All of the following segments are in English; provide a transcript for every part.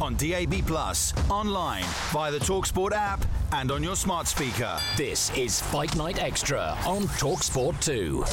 On DAB Plus, online, via the Talksport app, and on your smart speaker. This is Fight Night Extra on Talksport 2.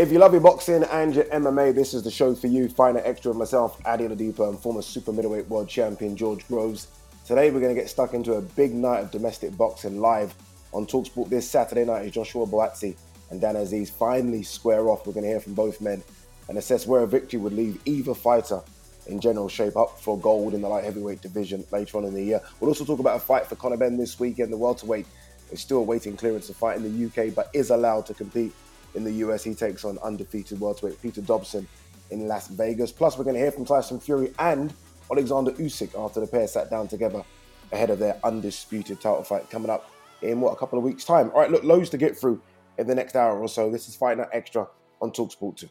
If you love your boxing and your MMA, this is the show for you. Fight Night Extra with myself, Ade Oladipo, and former super middleweight world champion George Groves. Today we're going to get stuck into a big night of domestic boxing live on Talksport this Saturday night as Joshua Buatsi and Dan Azeez finally square off. We're going to hear from both men and assess where a victory would leave either fighter in general shape up for gold in the light heavyweight division later on in the year. We'll also talk about a fight for Conor Benn this weekend. The welterweight is still awaiting clearance to fight in the UK but is allowed to compete in the US. He takes on undefeated welterweight Peter Dobson in Las Vegas. Plus, we're going to hear from Tyson Fury and Alexander Usyk after the pair sat down together ahead of their undisputed title fight coming up in what a couple of weeks' time. All right, look, loads to get through in the next hour or so. This is Fight Night Extra on Talksport 2.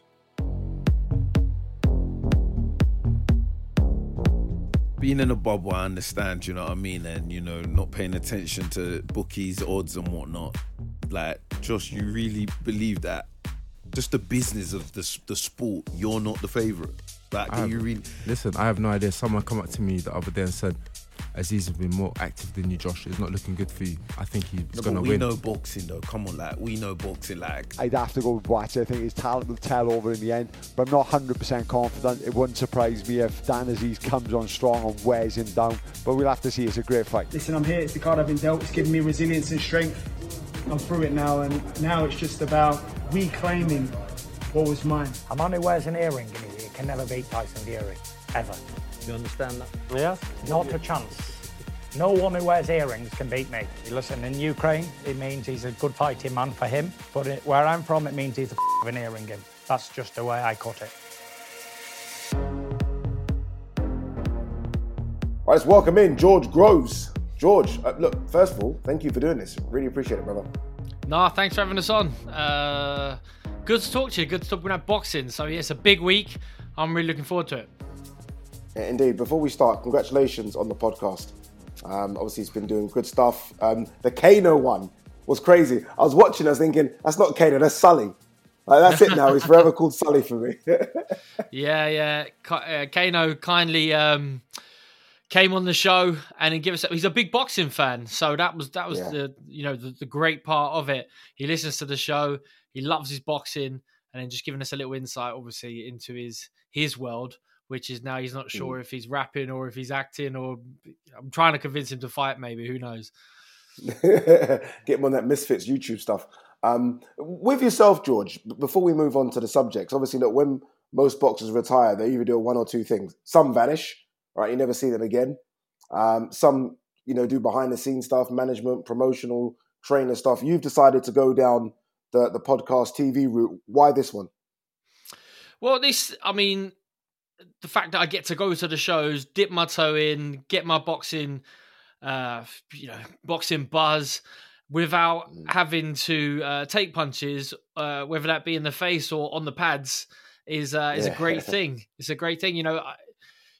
being in a bubble, I understand, you know what I mean, and you know, not paying attention to bookies, odds, and whatnot. Like, Josh, you really believe that just the business of the the sport, you're not the favorite. Like, I do have- you really? Listen, I have no idea. Someone come up to me the other day and said, Azeez has been more active than you, Josh. It's not looking good for you. I think he's No, going but to we win. know boxing though. Come on, like we know boxing. Like I'd have to go with Boateng. I think his talent will tell over in the end, but I'm not 100% confident. It wouldn't surprise me if Dan Azeez comes on strong and wears him down, but we'll have to see. It's a great fight. Listen, I'm here. It's the card I've been dealt. It's given me resilience and strength. I'm through it now, and now it's just about reclaiming what was mine. A man who wears an earring in his ear can never beat Tyson Fury, ever. You understand that? Yeah. Not a chance. No one who wears earrings can beat me. Listen, in Ukraine, it means he's a good fighting man for him, but it, where I'm from, it means he's a f- of an earring in. That's just the way I cut it. All right, let's welcome in George Groves. George, uh, look, first of all, thank you for doing this. Really appreciate it, brother. Nah, thanks for having us on. Uh, good to talk to you. Good to talk about boxing. So yeah, it's a big week. I'm really looking forward to it. Indeed. Before we start, congratulations on the podcast. Um, obviously, it's been doing good stuff. Um, the Kano one was crazy. I was watching, I was thinking, that's not Kano, that's Sully. Like, that's it now. He's forever called Sully for me. Yeah, yeah. Uh, Kano kindly um, came on the show and he give us. He's a big boxing fan, so that was that was Yeah. the you know the, the great part of it. He listens to the show. He loves his boxing, and then just giving us a little insight, obviously, into his his world, which is now he's not sure if he's rapping or if he's acting, or I'm trying to convince him to fight. Maybe who knows? Get him on that Misfits YouTube stuff. Um, with yourself, George, before we move on to the subjects, obviously, look, when most boxers retire, they either do one or two things. Some vanish, right? You never see them again. Um, some, you know, do behind the scenes stuff, management, promotional, trainer stuff. You've decided to go down the, the podcast TV route. Why this one? Well, this, I mean, the fact that I get to go to the shows, dip my toe in, get my boxing, uh, you know, boxing buzz without having to uh, take punches, uh, whether that be in the face or on the pads, is uh, is a great thing. It's a great thing. You know, I,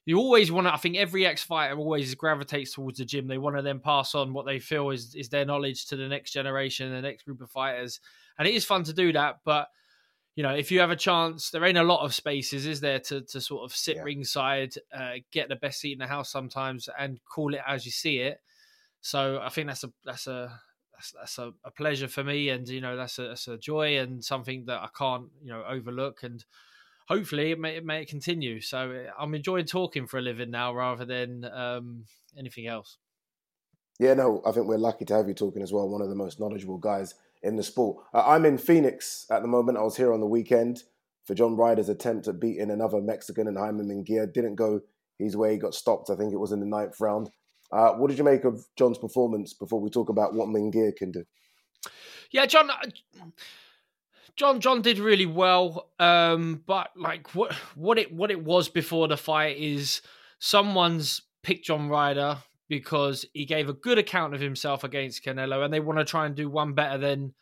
you always want to. I think every ex fighter always gravitates towards the gym. They want to then pass on what they feel is is their knowledge to the next generation, the next group of fighters, and it is fun to do that. But you know, if you have a chance, there ain't a lot of spaces, is there, to to sort of sit Yeah. ringside, uh, get the best seat in the house sometimes, and call it as you see it. So I think that's a that's a that's, that's a, a, pleasure for me, and you know that's a, that's a joy and something that I can't you know overlook. And hopefully it may, it may continue. So eh, I'm enjoying talking for a living now rather than um, anything else. Yeah, no, I think we're lucky to have you talking as well. One of the most knowledgeable guys in the sport. Uh, I'm in Phoenix at the moment. I was here on the weekend for John Ryder's attempt at beating another Mexican and Jaime Munguia. Didn't go his way. He got stopped. I think it was in the ninth round. Uh, what did you make of John's performance before we talk about what Munguia can do? Yeah, John. Uh, John John did really well, um, but like what what it what it was before the fight is someone's picked John Ryder because he gave a good account of himself against Canelo, and they want to try and do one better than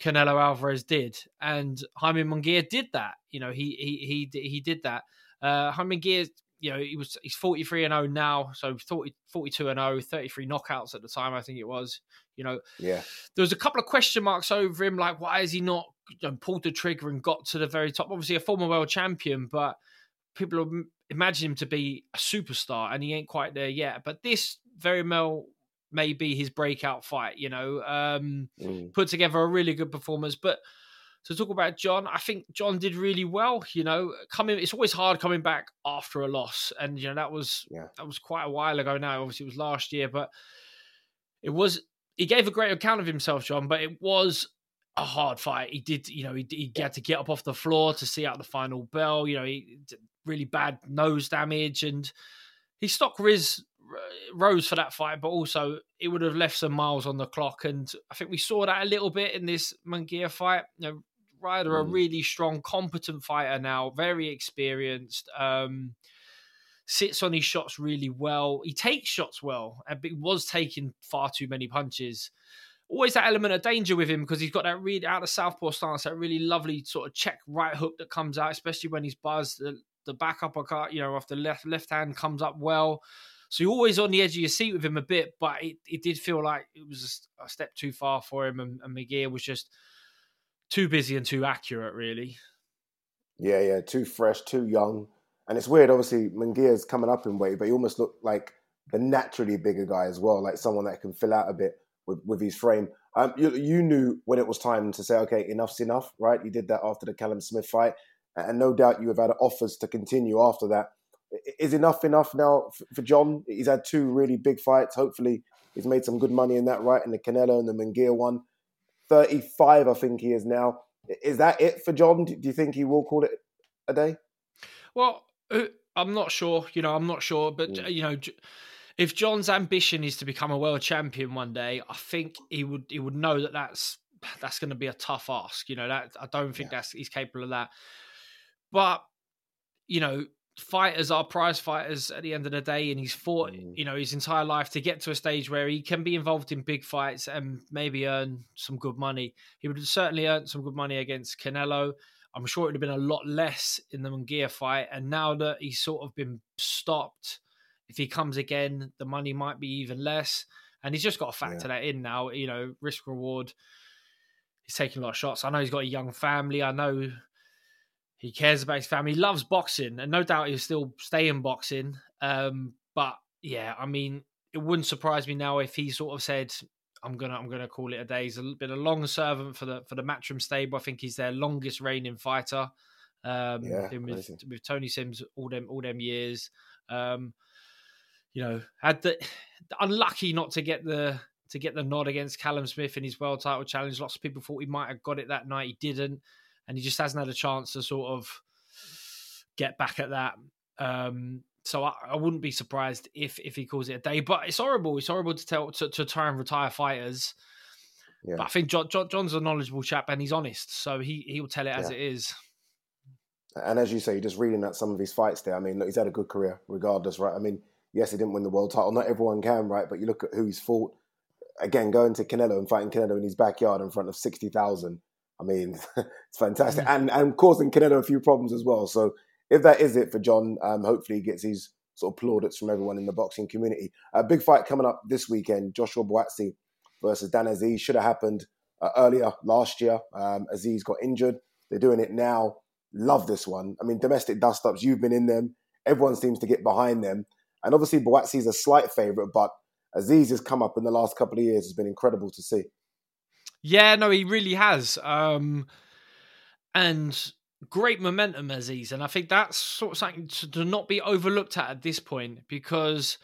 Canelo Alvarez did, and Jaime Munguia did that. You know, he he he he did that. Uh, Jaime Munguia, you know, he was he's 43 and 0 now, so 40, 42 and 0, 33 knockouts at the time, I think it was. You know, yeah, there was a couple of question marks over him, like why is he not you know, pulled the trigger and got to the very top? Obviously, a former world champion, but people imagine him to be a superstar, and he ain't quite there yet. But this very well may be his breakout fight. You know, um, mm. put together a really good performance, but to talk about John, I think John did really well. You know, coming it's always hard coming back after a loss, and you know that was yeah. that was quite a while ago now. Obviously, it was last year, but it was he gave a great account of himself, John. But it was a hard fight. He did, you know, he, he had to get up off the floor to see out the final bell. You know, he really bad nose damage, and his stock riz rose for that fight, but also it would have left some miles on the clock. And I think we saw that a little bit in this Munguia fight. You know, Ryder, mm. a really strong, competent fighter now, very experienced. Um, sits on his shots really well. He takes shots well, and he was taking far too many punches. Always that element of danger with him because he's got that really out of southpaw stance, that really lovely sort of check right hook that comes out, especially when he's buzzed. The, the back uppercut, you know, off the left left hand comes up well. So you're always on the edge of your seat with him a bit, but it, it did feel like it was a step too far for him, and, and Munguia was just too busy and too accurate, really. Yeah, yeah, too fresh, too young. And it's weird, obviously, Munguia's coming up in weight, but he almost looked like the naturally bigger guy as well, like someone that can fill out a bit with, with his frame. Um, you, you knew when it was time to say, okay, enough's enough, right? You did that after the Callum Smith fight. And no doubt you have had offers to continue after that. Is enough enough now for John? He's had two really big fights. Hopefully, he's made some good money in that, right? In the Canelo and the Munguia one. 35, I think he is now. Is that it for John? Do you think he will call it a day? Well, uh, I'm not sure. You know, I'm not sure. But, mm. you know, if John's ambition is to become a world champion one day, I think he would he would know that that's that's going to be a tough ask. You know, that I don't think yeah. that's he's capable of that. But you know, fighters are prize fighters at the end of the day, and he's fought, mm. you know, his entire life to get to a stage where he can be involved in big fights and maybe earn some good money. He would have certainly earned some good money against Canelo. I'm sure it would have been a lot less in the Munguia fight. And now that he's sort of been stopped, if he comes again, the money might be even less. And he's just got to factor yeah. that in now. You know, risk reward. He's taking a lot of shots. I know he's got a young family. I know he cares about his family. He loves boxing, and no doubt he'll still stay in boxing. Um, but yeah, I mean, it wouldn't surprise me now if he sort of said, "I'm gonna, I'm gonna call it a day." He's a, been a long servant for the for the Matchroom stable. I think he's their longest reigning fighter. Um, yeah, with, with Tony Sims all them all them years. Um, you know, had the unlucky not to get the to get the nod against Callum Smith in his world title challenge. Lots of people thought he might have got it that night. He didn't and he just hasn't had a chance to sort of get back at that. Um, so I, I, wouldn't be surprised if if he calls it a day. But it's horrible. It's horrible to tell to, to try and retire fighters. Yeah. But I think John, John, John's a knowledgeable chap and he's honest, so he he'll tell it as it is. And as you say, just reading at some of his fights there, I mean, look, he's had a good career regardless, right? I mean, yes, he didn't win the world title. Not everyone can, right? But you look at who he's fought. Again, going to Canelo and fighting Canelo in his backyard in front of sixty thousand I mean, it's fantastic, mm. and and causing Canelo a few problems as well. So if that is it for John, um, hopefully he gets his sort of plaudits from everyone in the boxing community. A big fight coming up this weekend: Joshua Buatsi versus Dan Azeez. Should have happened uh, earlier last year. Um, Azeez got injured. They're doing it now. Love this one. I mean, domestic dust ups. You've been in them. Everyone seems to get behind them, and obviously Buatsi's a slight favourite, but Azeez has come up in the last couple of years. It's been incredible to see. Yeah, no, he really has. Um, and great momentum, Azeez. And I think that's sort of something to, to not be overlooked at at this point because,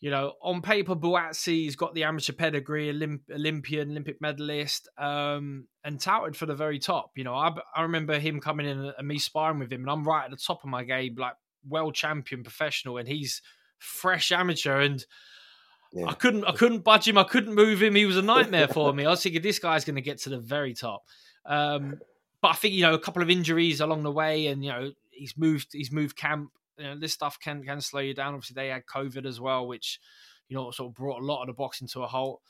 you know, on paper, Buatsi's got the amateur pedigree, Olymp- Olympian, Olympic medalist, um, and touted for the very top. You know, I, I remember him coming in and me sparring with him, and I'm right at the top of my game, like world champion professional, and he's fresh amateur. And yeah. I couldn't I couldn't budge him. I couldn't move him. He was a nightmare for me. I was thinking this guy's going to get to the very top. Um, but I think you know a couple of injuries along the way, and you know he's moved he's moved camp. You know this stuff can can slow you down. Obviously they had COVID as well, which you know sort of brought a lot of the boxing to a halt.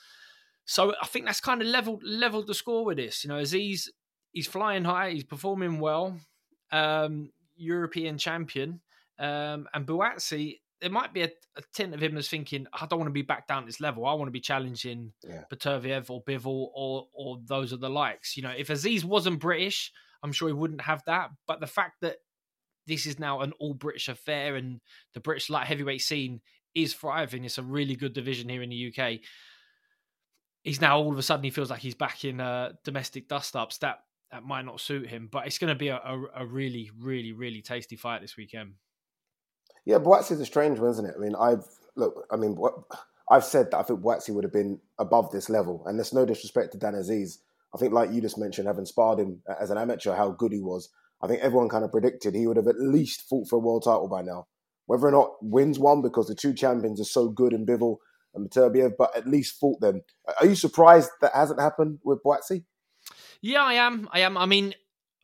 So I think that's kind of leveled leveled the score with this. You know, as he's he's flying high, he's performing well, um, European champion, um, and Buatsi there might be a, a, tint of him as thinking, I don't want to be back down this level. I want to be challenging yeah. Or Bivol or or those are the likes. You know, if Azeez wasn't British, I'm sure he wouldn't have that. But the fact that this is now an all British affair and the British light heavyweight scene is thriving. It's a really good division here in the UK. He's now all of a sudden he feels like he's back in uh, domestic dust ups. That that might not suit him, but it's going to be a, a, a really, really, really tasty fight this weekend. Yeah, Buatsi is a strange one, isn't it? I mean, I've look. I mean, I've said that I think Buatsi would have been above this level, and there's no disrespect to Dan Azeez. I think, like you just mentioned, having sparred him as an amateur, how good he was. I think everyone kind of predicted he would have at least fought for a world title by now. Whether or not wins one, because the two champions are so good in Bivol and Beterbiev, but at least fought them. Are you surprised that hasn't happened with Buatsi? Yeah, I am. I am. I mean,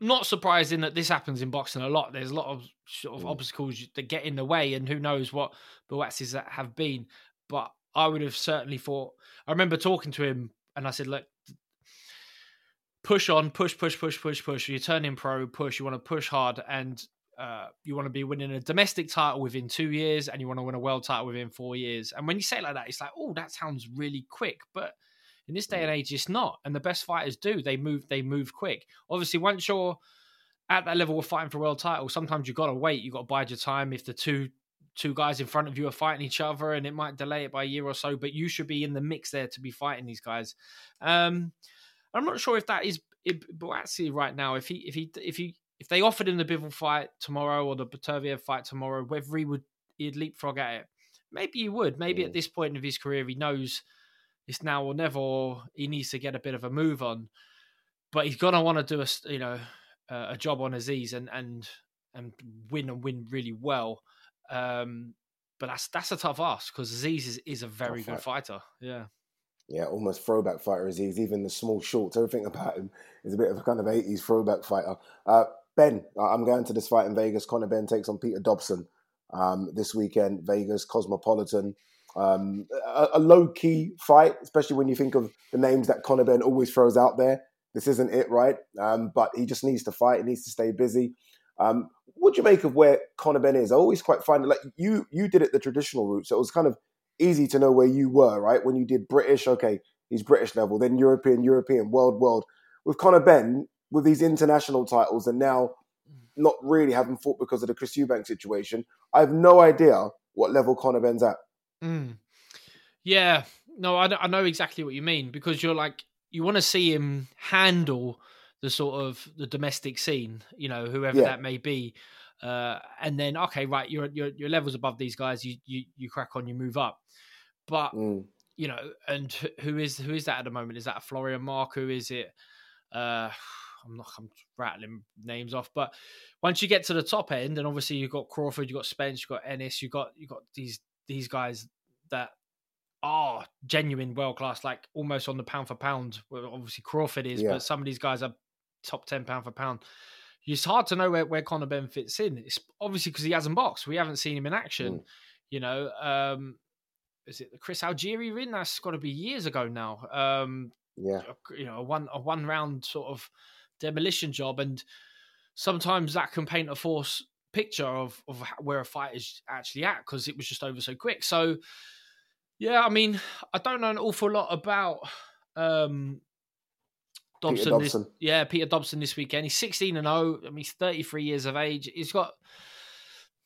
not surprising that this happens in boxing a lot. There's a lot of sort of mm. obstacles that get in the way, and who knows what Buatsi's that have been. But I would have certainly thought. I remember talking to him, and I said, "Look, push on, push, push, push, push, push. You're turning pro, push. You want to push hard, and uh, you want to be winning a domestic title within two years, and you want to win a world title within four years. And when you say it like that, it's like, oh, that sounds really quick, but in this day and age, it's not. And the best fighters do. They move. They move quick. Obviously, once you're at that level of fighting for world title, sometimes you've got to wait. You've got to bide your time. If the two two guys in front of you are fighting each other, and it might delay it by a year or so, but you should be in the mix there to be fighting these guys. Um, I'm not sure if that is Buatsi right now. If he if he if he if they offered him the Bivol fight tomorrow or the Beterbiev fight tomorrow, whether he would he'd leapfrog at it. Maybe he would. Maybe at this point of his career, he knows it's now or never. Or he needs to get a bit of a move on, but he's gonna want to do a you know a job on Azeez and and and win and win really well. Um, but that's that's a tough ask because Azeez is, is a very good fighter. Yeah. Yeah, almost throwback fighter Azeez. Even the small shorts, everything about him is a bit of a kind of 80s throwback fighter. Uh, ben, I'm going to this fight in Vegas. Conor Benn takes on Peter Dobson um, this weekend, Vegas, Cosmopolitan. Um, a, a low key fight, especially when you think of the names that Conor Benn always throws out there. This isn't it, right? Um, but he just needs to fight. He needs to stay busy. Um, what do you make of where Conor Benn is? I always quite find it like you you did it the traditional route, so it was kind of easy to know where you were, right? When you did British, okay, he's British level, then European, European, world, world. With Conor Benn, with these international titles, and now not really having fought because of the Chris Eubank situation, I have no idea what level Conor Benn's at. Mm. Yeah, no, I, I know exactly what you mean because you're like you want to see him handle the sort of the domestic scene, you know, whoever yeah. that may be. Uh, and then okay, right, your your your levels above these guys, you you you crack on, you move up. But mm. you know, and who is who is that at the moment? Is that Florian Marku? Is it? Uh, I'm not. I'm rattling names off, but once you get to the top end, and obviously you've got Crawford, you've got Spence, you've got Ennis, you've got you've got these these guys that are genuine world class, like almost on the pound for pound. Well, obviously Crawford is, yeah. but some of these guys are top ten pound for pound. It's hard to know where, where Conor Benn fits in. It's obviously because he hasn't boxed. We haven't seen him in action. Mm. You know, um, is it the Chris Algieri win? That's got to be years ago now. Um, yeah, you know, a one a one round sort of demolition job, and sometimes that can paint a false picture of of where a fight is actually at because it was just over so quick. So yeah, I mean, I don't know an awful lot about um, Dobson. Peter Dobson. This, yeah, Peter Dobson this weekend. He's 16 and 0. I mean, he's 33 years of age. He's got,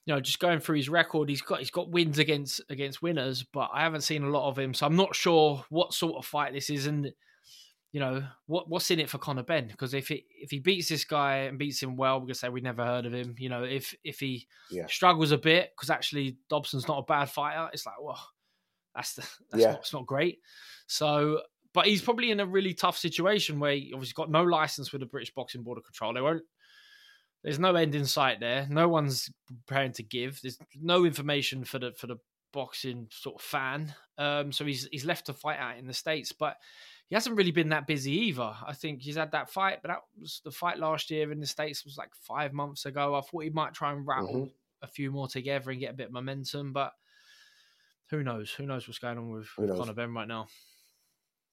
you know, just going through his record, he's got he's got wins against against winners, but I haven't seen a lot of him, so I'm not sure what sort of fight this is. And you know, what what's in it for Conor Benn? Because if it, if he beats this guy and beats him well, we're gonna say we never heard of him. You know, if if he Yeah. struggles a bit because actually Dobson's not a bad fighter, it's like, well, that's the, that's Yeah. not, it's not great. So, but he's probably in a really tough situation where he obviously got no license with the British Boxing Board of Control. They won't. There's no end in sight there. No one's preparing to give. There's no information for the for the boxing sort of fan. Um, so he's he's left to fight out in the states, but he hasn't really been that busy either. I think he's had that fight, but that was the fight last year in the states was like five months ago. I thought he might try and rattle Mhm. a few more together and get a bit of momentum, but who knows? Who knows what's going on with, Who with knows? Conor Benn right now?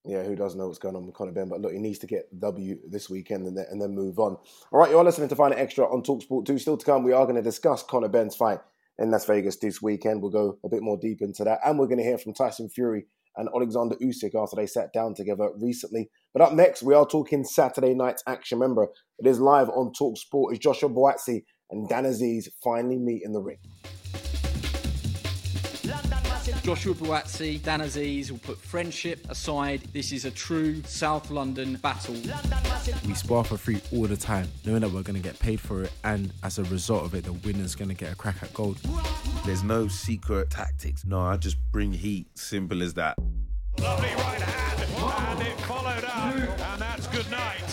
Yeah, who does know what's going on with Conor Benn? But look, he needs to get W this weekend and then, and then move on. All right, you're listening to Fight Night Extra on Talksport 2. Still to come, we are going to discuss Conor Benn's fight in Las Vegas this weekend. We'll go a bit more deep into that. And we're going to hear from Tyson Fury and Alexander Usyk after they sat down together recently. But up next, we are talking Saturday night's action. Remember, it is live on Talksport. Is Joshua Buatsi and Dan Azeez finally meet in the ring. Joshua Buatsi, Dan Azeez will put friendship aside. This is a true South London battle. We spar for free all the time, knowing that we're going to get paid for it, and as a result of it, the winner's going to get a crack at gold. There's no secret tactics. No, I just bring heat. Simple as that. Lovely right hand, and it followed up,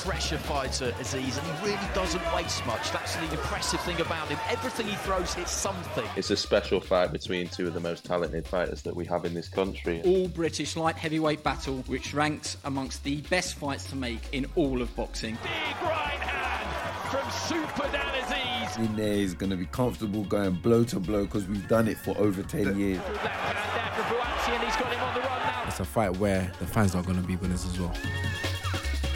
pressure fighter, Azeez, and he really doesn't waste much. That's the impressive thing about him. Everything he throws hits something. It's a special fight between two of the most talented fighters that we have in this country. All British light heavyweight battle, which ranks amongst the best fights to make in all of boxing. Big right hand from Super Dan Azeez. In there is going to be comfortable going blow to blow because we've done it for over 10 years. Left hand there from Buatsi, and he's got him on the run now. It's a fight where the fans are going to be winners as well.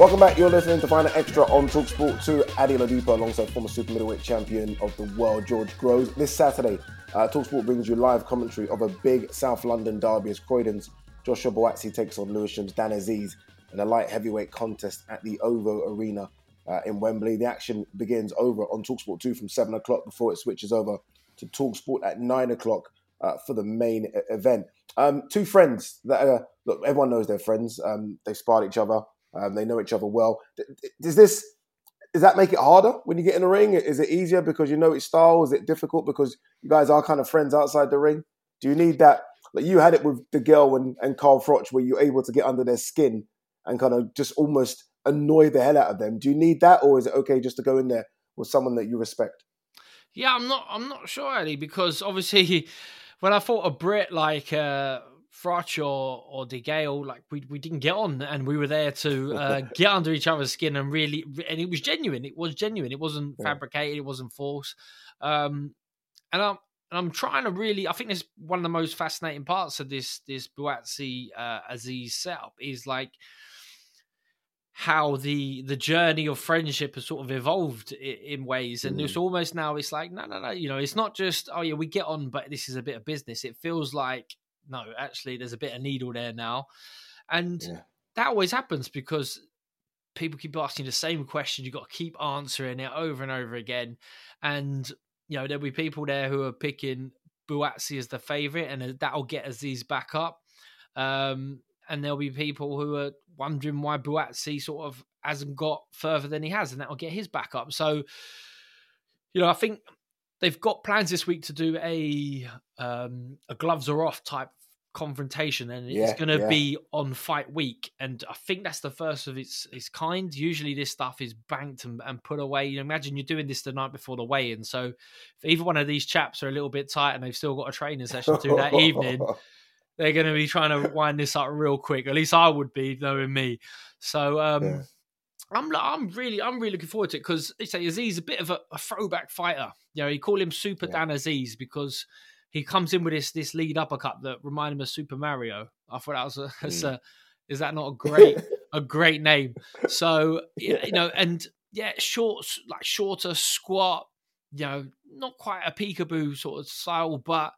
Welcome back. You're listening to Fight Night Extra on Talksport 2. Ade Oladipo alongside former super middleweight champion of the world, George Groves. This Saturday, uh, Talksport brings you live commentary of a big South London derby as Croydon's Joshua Buatsi takes on Lewisham's Dan Azeez in a light heavyweight contest at the OVO Arena uh, in Wembley. The action begins over on Talksport 2 from 7 o'clock before it switches over to Talksport at 9 o'clock uh, for the main event. Um, two friends that are, look, everyone knows they're friends. Um, they sparred each other. Um, they know each other well. Does this does that make it harder when you get in the ring? Is it easier because you know its style? Is it difficult because you guys are kind of friends outside the ring? Do you need that? Like you had it with DeGale and, and Carl Froch, where you're able to get under their skin and kind of just almost annoy the hell out of them. Do you need that, or is it okay just to go in there with someone that you respect? Yeah, I'm not. I'm not sure, Eddie, because obviously, when I fought a Brit like uh, Froch or or DeGale, like we we didn't get on, and we were there to uh, get under each other's skin and really, and it was genuine. It was genuine. It wasn't Yeah. fabricated. It wasn't false. Um, and I'm and I'm trying to really. I think this one of the most fascinating parts of this this Buatsi uh, Azeez setup is like how the the journey of friendship has sort of evolved in, in ways and it's almost now it's like no no no you know it's not just oh yeah we get on but this is a bit of business it feels like no actually there's a bit of needle there now and Yeah. that always happens because people keep asking the same question You've got to keep answering it over and over again and you know there'll be people there who are picking Buatsi as the favorite and that'll get Azeez back up um, and there'll be people who are wondering why Buatsi sort of hasn't got further than he has, and that'll get his back up. So, you know, I think they've got plans this week to do a um, a gloves are off type confrontation, and it's going to yeah. be on fight week. And I think that's the first of its its kind. Usually, this stuff is banked and, and put away. You know, imagine you're doing this the night before the weigh-in. So, if either one of these chaps are a little bit tight and they've still got a training session to do that evening, they're going to be trying to wind this up real quick. At least I would be, knowing me. So um, Yeah. I'm I'm really I'm really looking forward to it because they say Azeez is a bit of a, a throwback fighter. You know, you call him Super Yeah. Dan Azeez because he comes in with this this lead uppercut that reminded him of Super Mario. I thought that was a, Mm. a is that not a great a great name? So you you know, and yeah, short like shorter, squat. You know, not quite a peekaboo sort of style, but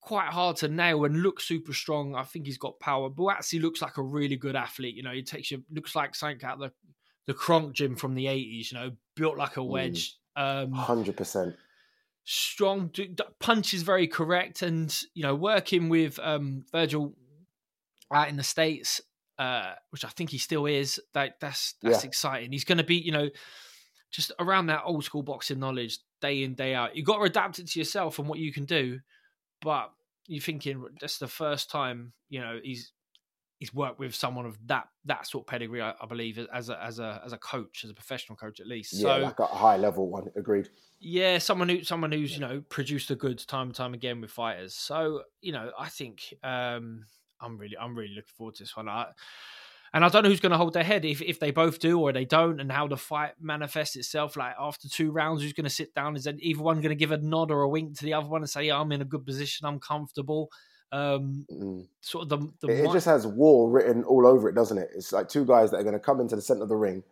quite hard to nail and look super strong. I think he's got power. Buatsi looks like a really good athlete. You know, he takes you looks like something out the the Kronk gym from the eighties. You know, built like a wedge. Um, 100%. Strong punch is very correct and you know working with um virgil out in the states uh, which I think he still is. That that's that's Yeah. exciting. He's going to be, you know, just around that old school boxing knowledge day in day out. You've got to adapt it to yourself and what you can do, but you're thinking that's the first time you know he's he's worked with someone of that that sort of pedigree. I, I believe as a as a as a coach, as a professional coach at least. Yeah, so like a high level one. Agreed. yeah, someone who someone who's you know produced the goods time and time again with fighters. So you know, I think um, I'm really I'm really looking forward to this one. I, and I don't know who's going to hold their head if if they both do or they don't, and how the fight manifests itself. Like after two rounds, who's going to sit down? Is either one going to give a nod or a wink to the other one and say, yeah, "I'm in a good position, I'm comfortable"? Um, Sort of the the It, it just has war written all over it, doesn't it? It's like two guys that are going to come into the center of the ring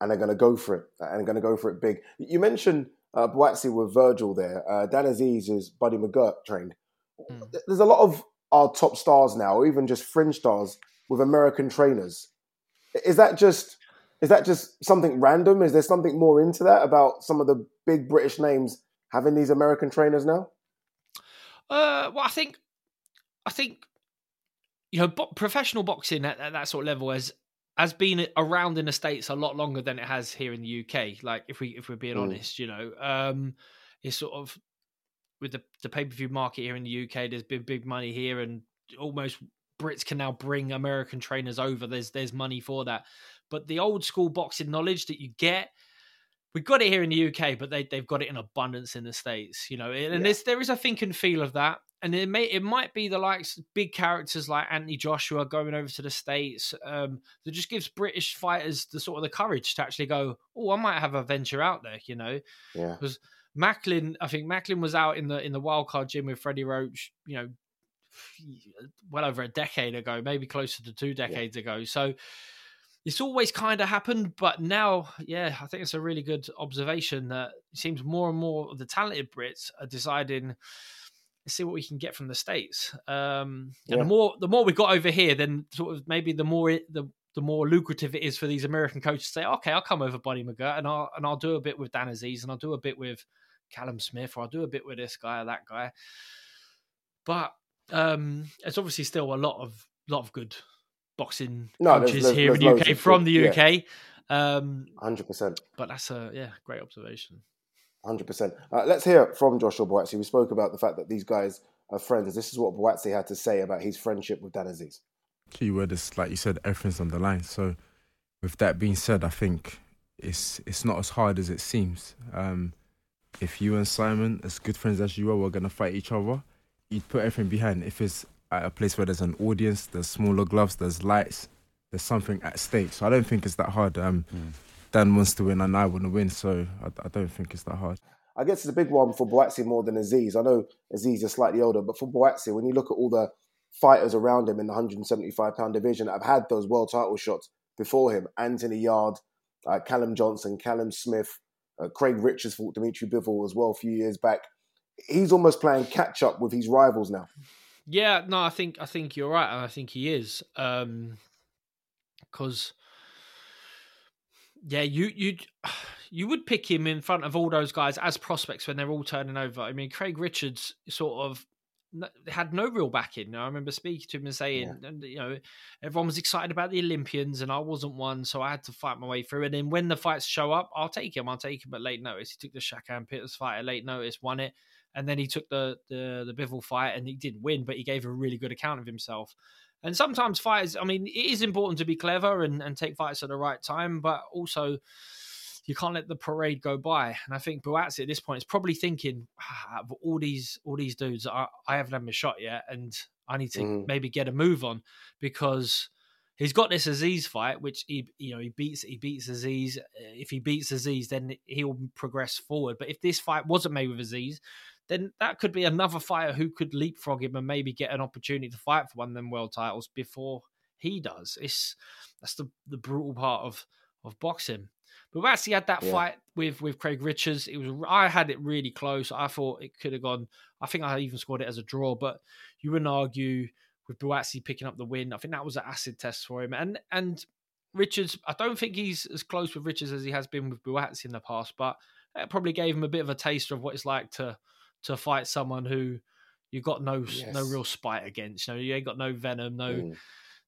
and they're going to go for it and they're going to go for it big. You mentioned uh, Buatsi with Virgil there. Uh, Dan Azeez is Buddy McGirt trained. There's a lot of our top stars now, or even just fringe stars with American trainers. Is that just is that just something random? Is there something more into that about some of the big British names having these American trainers now? Uh, well, I think, I think, you know, bo- professional boxing at, at that sort of level has has been around in the states a lot longer than it has here in the UK. Like, if we if we're being Mm. honest, you know, um, it's sort of with the the pay per view market here in the UK. There's been big money here, and almost Brits can now bring American trainers over. There's there's money for that, but the old school boxing knowledge that you get we've got it here in the UK, but they they've got it in abundance in the states, you know. And Yeah. there's, there is a think and feel of that, and it may it might be the likes big characters like Anthony Joshua going over to the states um, that just gives British fighters the sort of the courage to actually go, oh, I might have a venture out there, you know. Yeah. Because Macklin, I think Macklin was out in the in the wildcard gym with Freddie Roach, you know, well over a decade ago, maybe closer to two decades ago. So it's always kind of happened, but now, yeah, I think it's a really good observation that it seems more and more of the talented Brits are deciding let's see what we can get from the states. Um, and Yeah. the more the more we got over here, then sort of maybe the more it, the the more lucrative it is for these American coaches to say, okay, I'll come over Buddy McGirt and I'll and I'll do a bit with Dan Azeez and I'll do a bit with Callum Smith or I'll do a bit with this guy or that guy. But um, it's obviously still a lot of lot of good boxing No, there's- coaches there's- here in the UK from the yeah. UK. Um, Hundred percent. but that's a yeah great observation. Hundred percent. Uh, let's hear from Joshua Buatsi. We spoke about the fact that these guys are friends. This is what Buatsi had to say about his friendship with Dan Azeez. key word is like you said, everything's on the line. So, with that being said, I think it's it's not as hard as it seems. Um, if you and Simon, as good friends as you are, were gonna fight each other, you'd put everything behind. If it's at a place where there's an audience, there's smaller gloves, there's lights, there's something at stake. So I don't think it's that hard. Um, Dan wants to win and I want to win, so I, I don't think it's that hard. I guess it's a big one for Buatsi more than Azeez. I know Azeez is slightly older, but for Buatsi, when you look at all the fighters around him in the 175 pound division that have had those world title shots before him, Anthony Yarde, uh, Callum Johnson, Callum Smith, uh, Craig Richards fought Dimitri Bivol as well a few years back. He's almost playing catch up with his rivals now. Yeah, no, I think I think you're right, and I think he is. Um because yeah, you you you would pick him in front of all those guys as prospects when they're all turning over. I mean, Craig Richards sort of had no real backing. I remember speaking to him and saying, and, you know, everyone was excited about the Olympians, and I wasn't one, so I had to fight my way through. And then when the fights show up, I'll take him. I'll take him at late notice. He took the Shakan Pitters fight at late notice, won it, and then he took the the the Bivol fight, and he didn't win, but he gave a really good account of himself. And sometimes fighters, I mean, it is important to be clever and, and take fights at the right time, but also you can't let the parade go by. And I think Buatsi at this point is probably thinking, ah, of all these all these dudes, I, I haven't had my shot yet, and I need to Mhm. maybe get a move on because he's got this Azeez fight, which he you know he beats he beats Azeez. If he beats Azeez, then he'll progress forward. But if this fight wasn't made with Azeez, then that could be another fighter who could leapfrog him and maybe get an opportunity to fight for one of them world titles before he does. It's that's the the brutal part of of boxing. But we actually had that Yeah. fight with with Craig Richards. It was I had it really close. I thought it could have gone. I think I even scored it as a draw, but you wouldn't argue with Buatsi picking up the win. I think that was an acid test for him. And and Richards, I don't think he's as close with Richards as he has been with Buatsi in the past, but it probably gave him a bit of a taster of what it's like to to fight someone who you got no no real spite against. You know, you ain't got no venom, no Mm.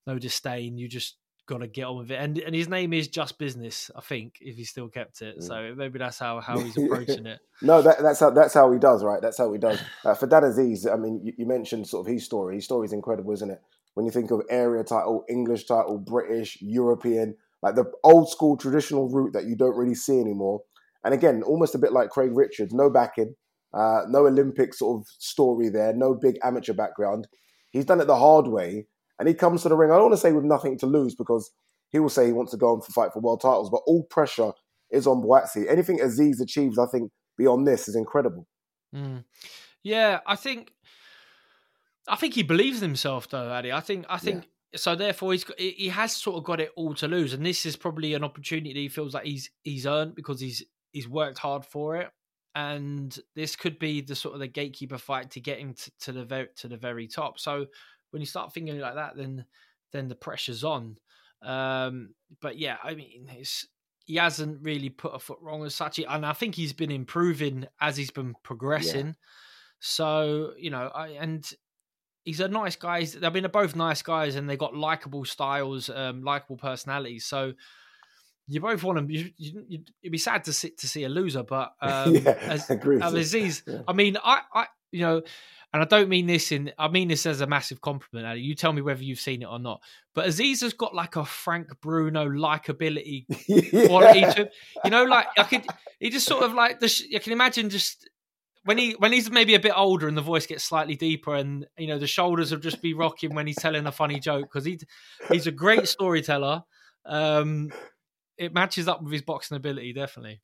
no disdain. You just got to get on with it. And and his name is Just Business, I think, if he still kept it. So maybe that's how how he's approaching it. No, that, that's how that's how he does, right? That's how he does. Uh, for Dan Azeez, I mean, you, you mentioned sort of his story. His story is incredible, isn't it? When you think of area title, English title, British, European, like the old school traditional route that you don't really see anymore. And again, almost a bit like Craig Richards, no backing, uh, no Olympic sort of story there, no big amateur background. He's done it the hard way, and he comes to the ring. I don't want to say with nothing to lose because he will say he wants to go on for fight for world titles, but all pressure is on Buatsi. Anything Azeez achieves, I think, beyond this is incredible. Mm. Yeah, I think I think he believes in himself though, Addy. I think I think yeah. so. Therefore, he's got, he has sort of got it all to lose, and this is probably an opportunity he feels like he's he's earned because he's he's worked hard for it, and this could be the sort of the gatekeeper fight to get him to, to the very to the very top. So when you start thinking like that, then then the pressure's on. Um, but yeah, I mean, it's he hasn't really put a foot wrong as such, and I think he's been improving as he's been progressing. Yeah. So you know, I and he's a nice guy. I mean, they're both nice guys, and they've got likable styles, um, likable personalities. So you both want them. You, you, would be sad to see to see a loser, but um, yeah, as. Azeez, yeah. I mean, I, I, you know, and I don't mean this in. I mean this as a massive compliment. Ali. You tell me whether you've seen it or not. But Azeez has got like a Frank Bruno likability yeah. quality to him. You know, like I could. He just sort of like the. I can imagine just when he when he's maybe a bit older and the voice gets slightly deeper and you know the shoulders will just be rocking when he's telling a funny joke because he he's a great storyteller. Um, it matches up with his boxing ability, definitely.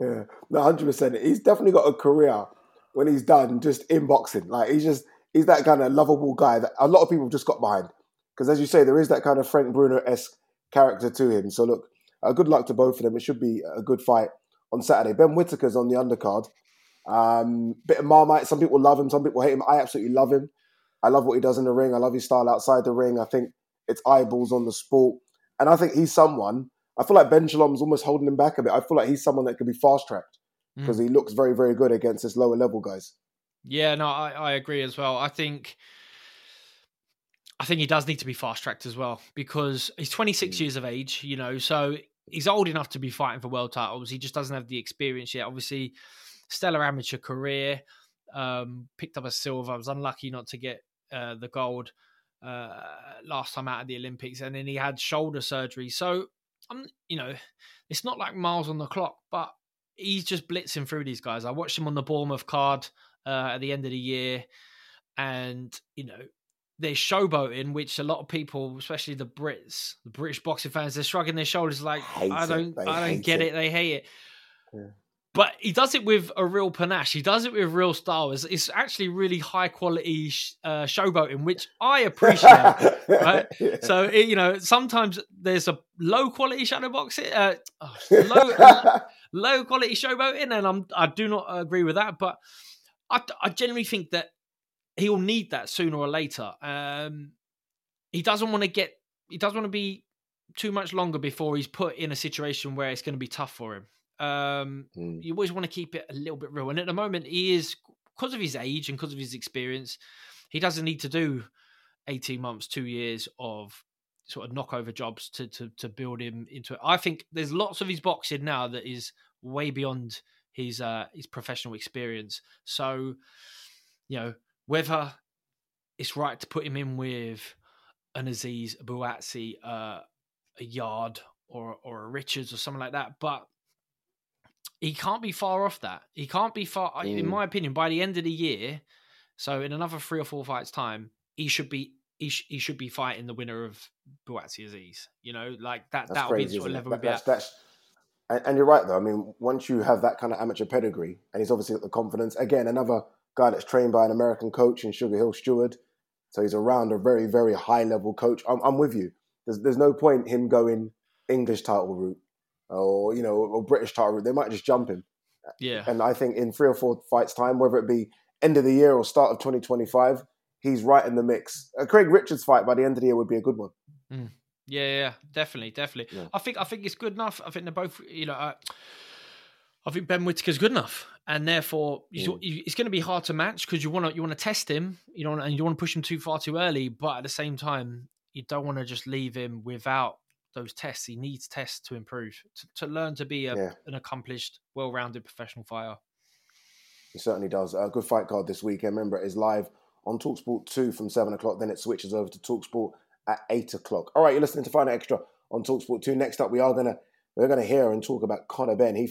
Yeah, hundred percent. He's definitely got a career when he's done just in boxing. Like he's just he's that kind of lovable guy that a lot of people just got behind. Because as you say, there is that kind of Frank Bruno esque character to him. So look, uh, good luck to both of them. It should be a good fight on Saturday. Ben Whitaker's on the undercard. Um, bit of Marmite. Some people love him, some people hate him. I absolutely love him. I love what he does in the ring. I love his style outside the ring. I think it's eyeballs on the sport. And I think he's someone, I feel like Ben Shalom's almost holding him back a bit. I feel like he's someone that could be fast tracked because mm. he looks very, very good against this lower level guys. Yeah, no, I, I agree as well. I think I think he does need to be fast tracked as well because he's 26 mm. years of age, you know, so he's old enough to be fighting for world titles. He just doesn't have the experience yet. Obviously, stellar amateur career. Um, picked up a silver. I was unlucky not to get uh, the gold uh, last time out of the Olympics, and then he had shoulder surgery. So, um, you know, it's not like miles on the clock, but he's just blitzing through these guys. I watched him on the Bournemouth card uh, at the end of the year, and you know, they're showboating, which a lot of people, especially the Brits, the British boxing fans, they're shrugging their shoulders like, I don't, I don't get it. it. They hate it. Yeah but he does it with a real panache. He does it with real style. It's, it's actually really high quality sh- uh, showboating, which I appreciate. right? Yeah. So it, you know, sometimes there's a low quality shadow boxing, uh, oh, low low quality showboating, and I'm I do not agree with that. But I, I genuinely think that he'll need that sooner or later. Um, he doesn't want to get. He doesn't want to be too much longer before he's put in a situation where it's going to be tough for him. Um, mm. You always want to keep it a little bit real. And at the moment, he is, because of his age and because of his experience, he doesn't need to do 18 months, two years of sort of knockover jobs to, to, to build him into it. I think there's lots of his boxing now that is way beyond his uh, his professional experience. So, you know, whether it's right to put him in with an Azeez, a Buatsi, uh, a Yarde or or a Richards or something like that, but he can't be far off that. He can't be far, mm. in my opinion, by the end of the year. So in another three or four fights time, he should be he, sh- he should be fighting the winner of Buatsi Azeez. You know, like that. That would be the sort of level that, that's, that's, and, and, you're right though. I mean, once you have that kind of amateur pedigree, and he's obviously got the confidence. Again, another guy that's trained by an American coach in Sugar Hill Steward, so he's around a very very high level coach. I'm, I'm with you. There's there's no point him going English title route or you know, or British title they might just jump him. Yeah. And I think in three or four fights time, whether it be end of the year or start of 2025, he's right in the mix. A Craig Richards fight by the end of the year would be a good one. Mm. Yeah, yeah, definitely, definitely. Yeah. I think I think it's good enough. I think they're both, you know, I, I think Ben Whitaker's good enough, and therefore mm. it's going to be hard to match because you want to you want to test him, you know, and you want to push him too far too early, but at the same time, you don't want to just leave him without those tests. He needs tests to improve, to, to learn to be a, Yeah. an accomplished, well-rounded professional fighter. He certainly does. A good fight card this weekend. Remember, it is live on Talksport 2 from 7 o'clock. Then it switches over to Talksport at 8 o'clock. All right, you're listening to Find Extra on Talksport 2. Next up, we are going to we're gonna hear and talk about Conor Benn. He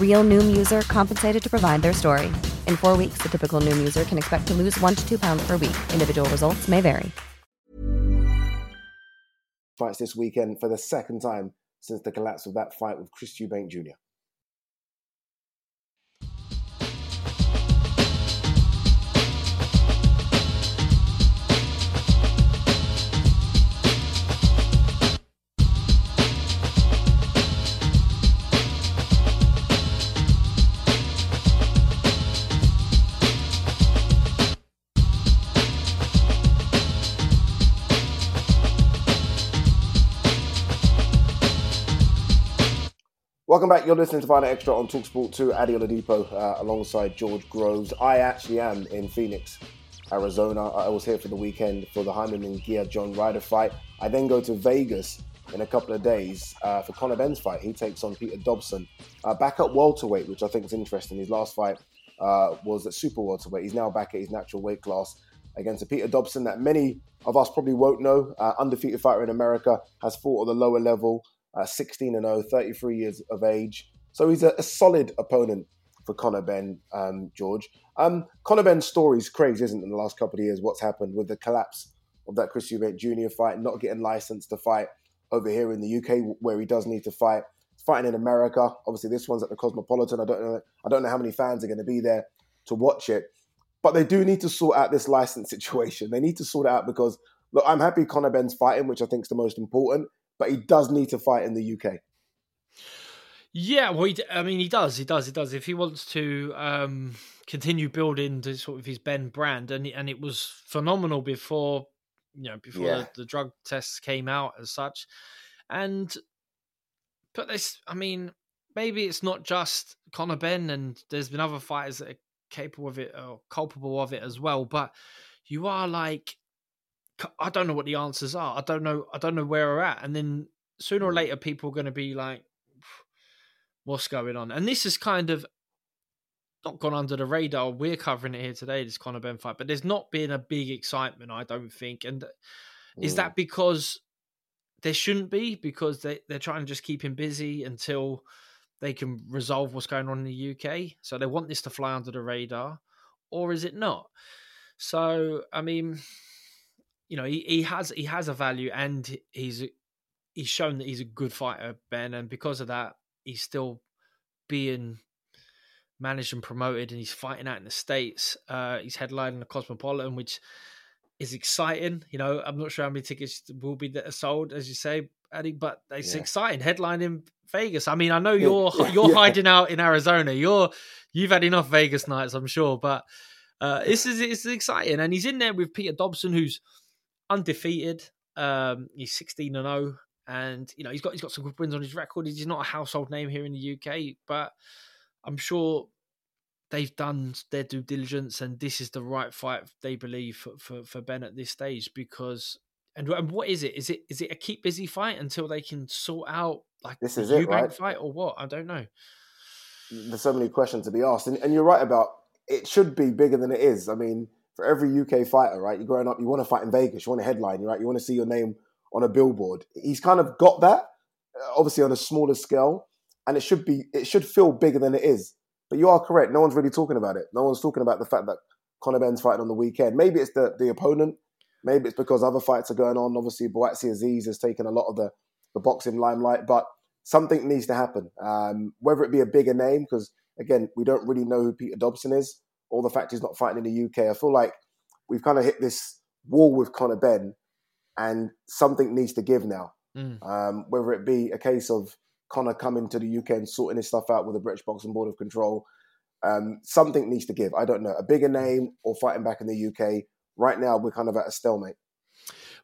Real Noom user compensated to provide their story. In four weeks, the typical Noom user can expect to lose one to two pounds per week. Individual results may vary. fights this weekend for the second time since the collapse of that fight with Chris Eubank Jr. Welcome back. You're listening to Out Extra on Talksport 2. Ade Oladipo uh, alongside George Groves. I actually am in Phoenix, Arizona. I was here for the weekend for the Jaime Munguia John Ryder fight. I then go to Vegas in a couple of days uh, for Conor Benn's fight. He takes on Peter Dobson. Uh, back at welterweight, which I think is interesting. His last fight uh, was at super welterweight. He's now back at his natural weight class against a Peter Dobson that many of us probably won't know. Uh, undefeated fighter in America, has fought at the lower level, uh, 16 and 0, 33 years of age. So he's a, a solid opponent for Conor Benn, um, George. Um, Conor Benn's story is crazy, isn't it, in the last couple of years? What's happened with the collapse of that Chris Eubank Jr. fight, not getting licensed to fight over here in the UK where he does need to fight. Fighting in America. Obviously, this one's at the Cosmopolitan. I don't know. I don't know how many fans are going to be there to watch it. But they do need to sort out this license situation. They need to sort it out because look, I'm happy Conor Benn's fighting, which I think is the most important. But he does need to fight in the UK. Yeah, well, d- I mean, he does, he does, he does. If he wants to um, continue building the sort of his Benn brand, and and it was phenomenal before, you know, before Yeah. the, the drug tests came out as such, and but this, I mean, maybe it's not just Conor Benn, and there's been other fighters that are capable of it or culpable of it as well. But you are like, I don't know what the answers are. I don't know. I don't know where we're at, and then sooner or later, people are going to be like, what's going on? And this is kind of not gone under the radar. We're covering it here today, this Conor Benn fight, but there's not been a big excitement, I don't think. And is Mm. that because there shouldn't be? Because they, they're trying to just keep him busy until they can resolve what's going on in the UK? So they want this to fly under the radar, or is it not? So, I mean, you know, he, he has he has a value and he's he's shown that he's a good fighter, Benn, and because of that, he's still being managed and promoted, and he's fighting out in the states. Uh, he's headlining the Cosmopolitan, which is exciting. You know, I'm not sure how many tickets will be sold, as you say, Addy, but it's Yeah. exciting. Headlining Vegas. I mean, I know you're you're Yeah. hiding out in Arizona. You're you've had enough Vegas nights, I'm sure. But uh, this is it's exciting, and he's in there with Peter Dobson, who's undefeated. Um, he's 16 and 0, and you know he's got he's got some good wins on his record. He's not a household name here in the UK, but I'm sure they've done their due diligence, and this is the right fight they believe for for, for Benn at this stage because. And, and what is it? Is it is it a keep busy fight until they can sort out like This is it, right? fight or what? I don't know. there's so many questions to be asked, and, and you're right about it. Should be bigger than it is. I mean, for every UK fighter, right? You're growing up, you want to fight in Vegas, you want a headline, right? You want to see your name on a billboard. He's kind of got that, uh, obviously on a smaller scale, and it should be it should feel bigger than it is. But you are correct. No one's really talking about it. No one's talking about the fact that Conor Benn's fighting on the weekend. Maybe it's the the opponent. Maybe it's because other fights are going on. Obviously, Buatsi Azeez has taken a lot of the, the boxing limelight, but something needs to happen. Um, whether it be a bigger name, because again, we don't really know who Peter Dobson is, or the fact he's not fighting in the UK. I feel like we've kind of hit this wall with Conor Benn, and something needs to give now. Mm. Um, whether it be a case of Conor coming to the UK and sorting his stuff out with the British Boxing Board of Control, um, something needs to give. I don't know, a bigger name or fighting back in the UK. Right now, we're kind of at a stalemate.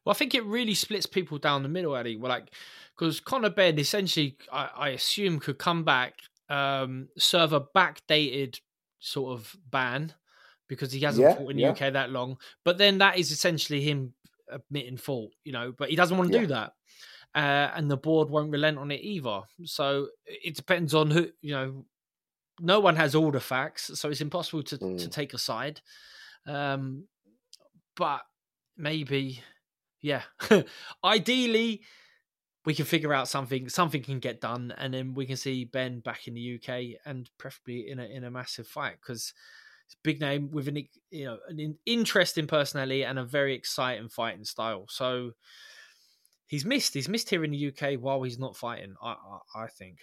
Well, I think it really splits people down the middle, Eddie. Well, like because Conor Benn essentially, I, I assume, could come back, um, serve a backdated sort of ban because he hasn't Yeah, fought in the yeah. UK that long. But then that is essentially him admitting fault, you know. But he doesn't want to do that, uh, and the board won't relent on it either. So it depends on who, you know. No one has all the facts, so it's impossible to Mm. to take a side. Um, but maybe yeah ideally we can figure out something something can get done and then we can see Benn back in the uk and preferably in a in a massive fight because it's big name with an you know an in- interesting personality and a very exciting fighting style so he's missed he's missed here in the uk while he's not fighting i i, I think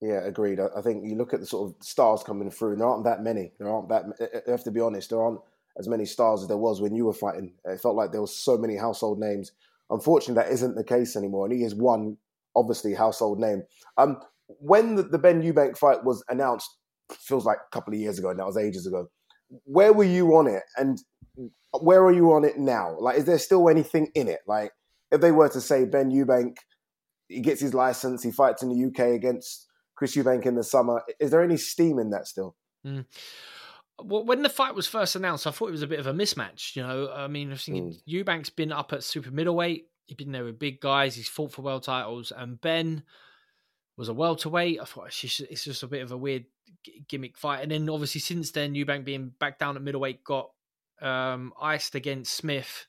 Yeah, agreed. I I think you look at the sort of stars coming through, and there aren't that many. There aren't that. I have to be honest. There aren't as many stars as there was when you were fighting. It felt like there was so many household names. Unfortunately, that isn't the case anymore, and he is one obviously household name. Um, when the, the Benn Eubank fight was announced, feels like a couple of years ago. Now it was ages ago. Where were you on it, and where are you on it now? Like, is there still anything in it? Like, if they were to say Benn Eubank, he gets his license, he fights in the UK against Chris Eubank in the summer. Is there any steam in that still? Mm. Well, when the fight was first announced, I thought it was a bit of a mismatch. You know, I mean, I was thinking Eubank's been up at super middleweight. He's been there with big guys. He's fought for world titles, and Benn was a welterweight. I thought it's just, a bit of a weird gimmick fight. And then obviously since then, Eubank being back down at middleweight got um, iced against Smith.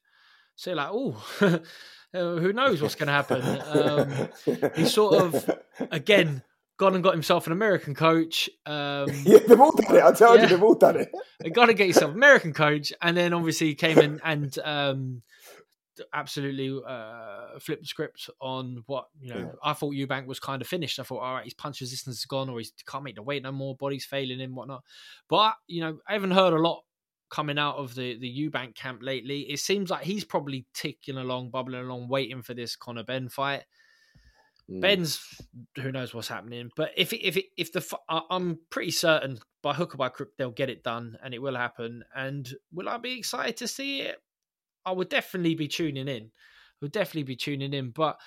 So you're like, oh, who knows what's going to happen? Um, he sort of again gone and got himself an American coach. Um, yeah, they've all done it. I tell Yeah. you, they've all done it. got to get yourself an American coach, and then obviously came in and um, absolutely uh, flipped the script on what you know. Yeah. I thought Eubank was kind of finished. I thought, all right, his punch resistance is gone, or he can't make the weight no more. Body's failing him, whatnot. But you know, I haven't heard a lot coming out of the the Eubank camp lately. It seems like he's probably ticking along, bubbling along, waiting for this Conor Benn fight. Mm. Benn's who knows what's happening, but if if if the I'm pretty certain by hook or by crook they'll get it done and it will happen. And will I be excited to see it? I would definitely be tuning in. I would definitely be tuning in, but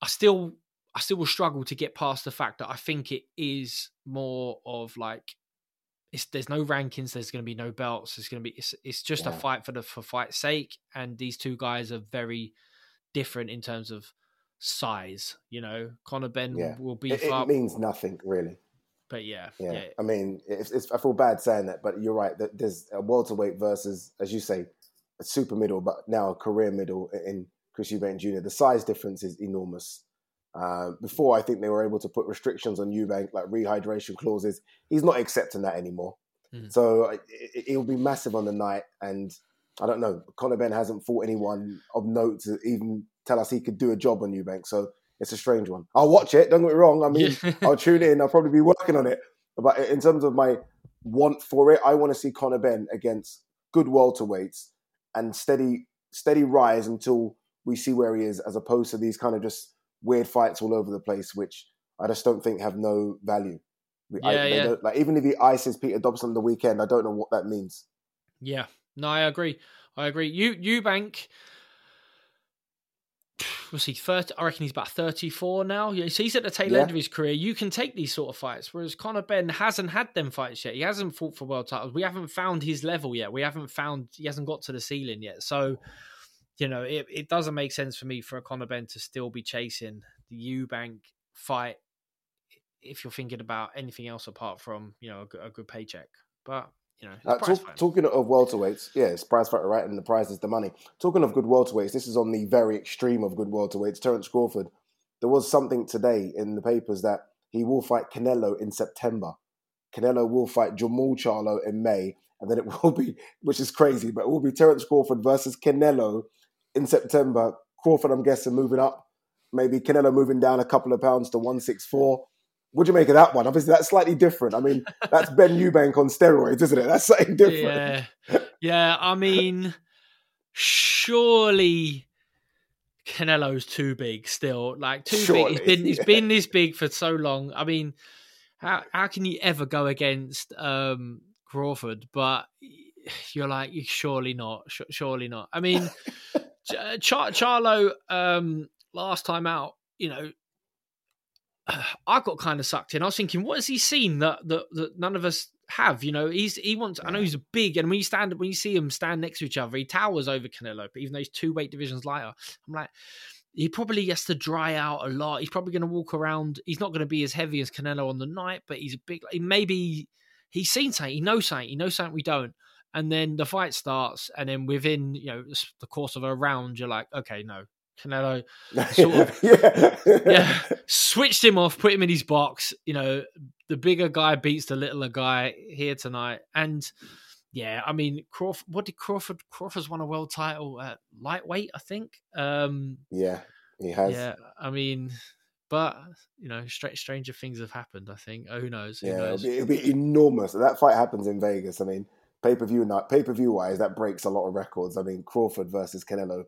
I still I still will struggle to get past the fact that I think it is more of like it's there's no rankings, there's going to be no belts, It's going to be it's it's just a fight for the for fight's sake, and these two guys are very different in terms of size. You know, Conor Benn Yeah, will it, beef it up, means nothing really. but yeah, Yeah, yeah, I mean, it's, it's, I feel bad saying that, but you're right. That there's a welterweight versus, as you say, a super middle, but now a career middle in Chris Eubank Jr. The size difference is enormous. Uh, before, I think they were able to put restrictions on Eubank, like rehydration clauses. He's not accepting that anymore. Mhm. So it, it, it'll be massive on the night. And I don't know, Conor Benn hasn't fought anyone of note to even tell us he could do a job on Eubank. So it's a strange one. I'll watch it. Don't get me wrong. I mean, Yeah. I'll tune in. I'll probably be working on it. But in terms of my want for it, I want to see Conor Benn against good welterweights and steady, steady rise until we see where he is, as opposed to these kind of just weird fights all over the place, which I just don't think have no value. Yeah, they yeah. like even if he ices Peter Dobson on the weekend, I don't know what that means. Yeah, no, I agree. I agree. You Eubank, was he thirty? I reckon he's about thirty-four now. So he's at the tail Yeah. end of his career. You can take these sort of fights, whereas Conor Benn hasn't had them fights yet. He hasn't fought for world titles. We haven't found his level yet. We haven't found. He hasn't got to the ceiling yet. So, you know, it, it doesn't make sense for me for a Conor Benn to still be chasing the Eubank fight if you're thinking about anything else apart from you know a, a good paycheck. But you know, Uh, talk, talking of welterweights, yeah, it's prize fighter, right? And the prize is the money. Talking of good welterweights, this is on the very extreme of good welterweights. Terence Crawford. There was something today in the papers that he will fight Canelo in September. Canelo will fight Jermall Charlo in May, and then it will be, which is crazy, but it will be Terence Crawford versus Canelo in September. Crawford, I'm guessing, moving up. Maybe Canelo moving down a couple of pounds to 164. What do you make of that one? Obviously, that's slightly different. I mean, that's Benn Eubank on steroids, isn't it? That's something different. Yeah, yeah. I mean, surely Canelo's too big still. Like too Surely, big. He's been he's yeah. been this big for so long. I mean, how how can you ever go against um, Crawford? But you're like, you surely not. Surely not. I mean, Ch- Char- Charlo um, last time out, you know. I got kind of sucked in. I was thinking, what has he seen that that, that none of us have? You know, he's he wants. I know he's big, and when you stand when you see him stand next to each other, he towers over Canelo. But even though he's two weight divisions lighter, I'm like, he probably has to dry out a lot. He's probably going to walk around. He's not going to be as heavy as Canelo on the night, but he's a big. Maybe he's seen something. He knows something. He knows something we don't. And then the fight starts, and then within you know the course of a round, you're like, okay, no, Canelo sort of yeah. yeah, switched him off, put him in his box. You know, the bigger guy beats the littler guy here tonight, and yeah, I mean Crawford. What did Crawford? Crawford's won a world title at lightweight, I think. Um, Yeah, he has. yeah, I mean, but you know, stra- stranger things have happened. I think. Oh, who knows? Who Yeah, it'll be, it'll be enormous. That fight happens in Vegas. I mean, pay per view night, pay per view wise, that breaks a lot of records. I mean, Crawford versus Canelo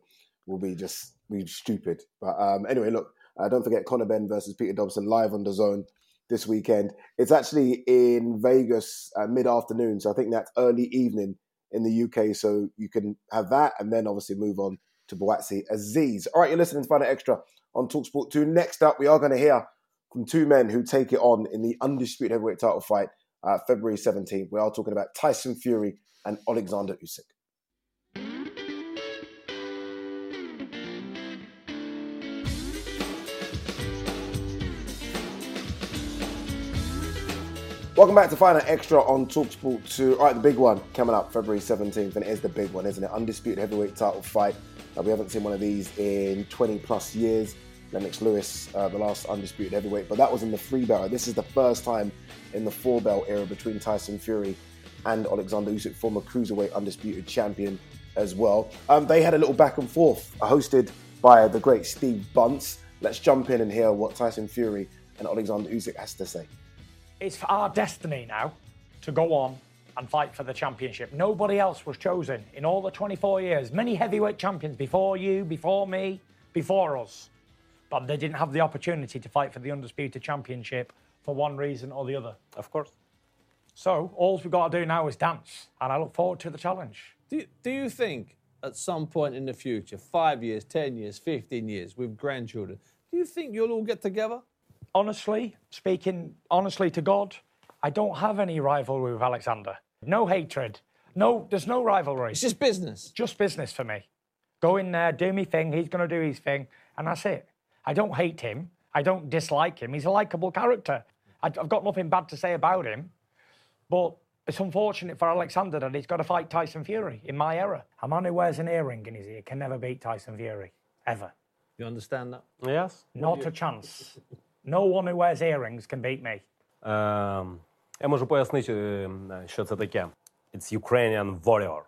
will be just be stupid. But um, anyway, look, uh, don't forget Conor Benn versus Peter Dobson live on DAZN this weekend. It's actually in Vegas uh, mid afternoon, so I think that's early evening in the UK. So you can have that, and then obviously move on to Buatsi Azeez. All right, you're listening to Fight Night Extra on Talksport 2. Next up, we are going to hear from two men who take it on in the undisputed heavyweight title fight uh, February 17th. We are talking about Tyson Fury and Alexander Usyk. Welcome back to Out Extra on Talksport 2. All right, the big one coming up February 17th, and it is the big one, isn't it? Undisputed heavyweight title fight. Uh, we haven't seen one of these in 20 plus years. Lennox Lewis, uh, the last undisputed heavyweight, but that was in the three belt. This is the first time in the four belt era between Tyson Fury and Alexander Usyk, former cruiserweight undisputed champion as well. Um, they had a little back and forth, hosted by the great Steve Bunce. Let's jump in and hear what Tyson Fury and Alexander Usyk has to say. It's our destiny now to go on and fight for the championship. Nobody else was chosen in all the 24 years. Many heavyweight champions before you, before me, before us. But they didn't have the opportunity to fight for the undisputed championship for one reason or the other. Of course. So all we've got to do now is dance, and I look forward to the challenge. Do, do you think at some point in the future, five years, 10 years, 15 years, with grandchildren, do you think you'll all get together? Honestly, speaking honestly to God, I don't have any rivalry with Alexander. No hatred. No, there's no rivalry. It's just business. Just business for me. Go in there, do me thing. He's going to do his thing, and that's it. I don't hate him. I don't dislike him. He's a likable character. I- I've got nothing bad to say about him. But it's unfortunate for Alexander that he's got to fight Tyson Fury in my era. A man who wears an earring in his ear can never beat Tyson Fury, ever. You understand that? Yes. Not a chance. No one who wears earrings can beat me. Е, я можу пояснити, е, що це таке. It's Ukrainian warrior.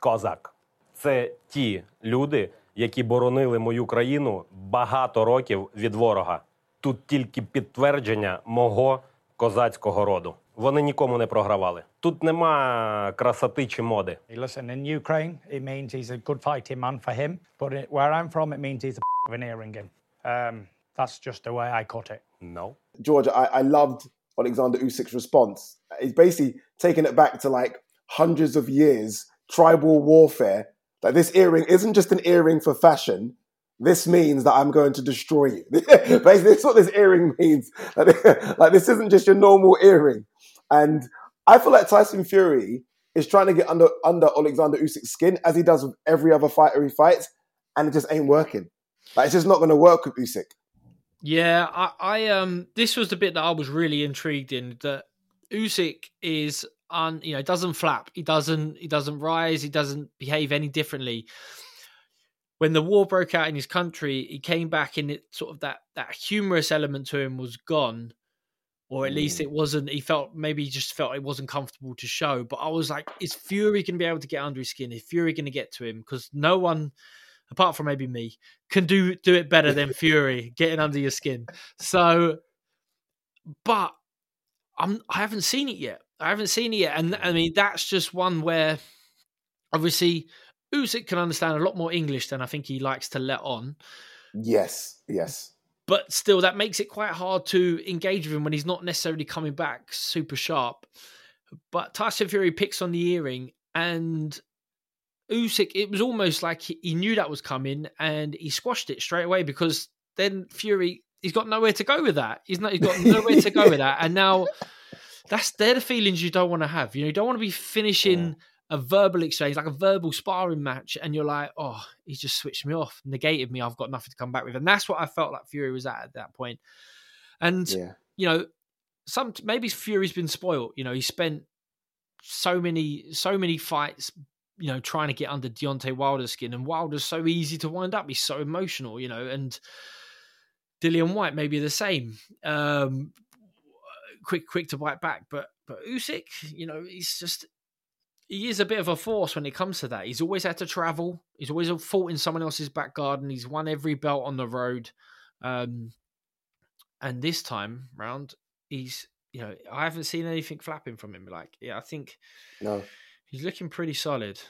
Козак. Це ті люди, які боронили мою країну багато років від ворога. Тут тільки підтвердження мого козацького роду. Вони нікому не програвали. Тут нема красоти чи моди. Hey, Listen, in Ukraine, it means he's a good fighting man for him. But it, where I'm from, it means he's a of an earring in. Um, That's just the way I cut it. No. George, I, I loved Alexander Usyk's response. He's basically taking it back to like hundreds of years, tribal warfare. Like this earring isn't just an earring for fashion. This means that I'm going to destroy you. basically, that's what this earring means. Like, like this isn't just your normal earring. And I feel like Tyson Fury is trying to get under under Alexander Usyk's skin as he does with every other fighter he fights, and it just ain't working. Like it's just not going to work with Usyk. Yeah, I, I um this was the bit that I was really intrigued in that Usyk is un you know doesn't flap, he doesn't he doesn't rise, he doesn't behave any differently. When the war broke out in his country, he came back and it sort of that that humorous element to him was gone. Or at least it wasn't he felt maybe he just felt it wasn't comfortable to show. But I was like, is Fury gonna be able to get under his skin? Is Fury gonna get to him? Because no one apart from maybe me, can do do it better than Fury getting under your skin. So, but I'm I haven't seen it yet. I haven't seen it yet, and I mm. mean that's just one where obviously Usyk can understand a lot more English than I think he likes to let on. Yes, yes. But still, that makes it quite hard to engage with him when he's not necessarily coming back super sharp. But Tyson Fury picks on the earring, and Usyk, it was almost like he, knew that was coming and he squashed it straight away because then Fury, he's got nowhere to go with that. He's not, he's got nowhere to go with that. And now that's they're the feelings you don't want to have. You know, you don't want to be finishing a verbal exchange, like a verbal sparring match, and you're like, oh, he just switched me off, negated me. I've got nothing to come back with, and that's what I felt like Fury was at at that point. And Yeah. you know, some maybe Fury's been spoiled. You know, he spent so many so many fights you know, trying to get under Deontay Wilder's skin, and Wilder's so easy to wind up. He's so emotional, you know, and Dillian Whyte maybe the same. Um, quick, quick to bite back, but but Usyk, you know, he's just he is a bit of a force when it comes to that. He's always had to travel. He's always fought in someone else's back garden. He's won every belt on the road, um, and this time round, he's you know I haven't seen anything flapping from him. Like, yeah, I think No. He's looking pretty solid.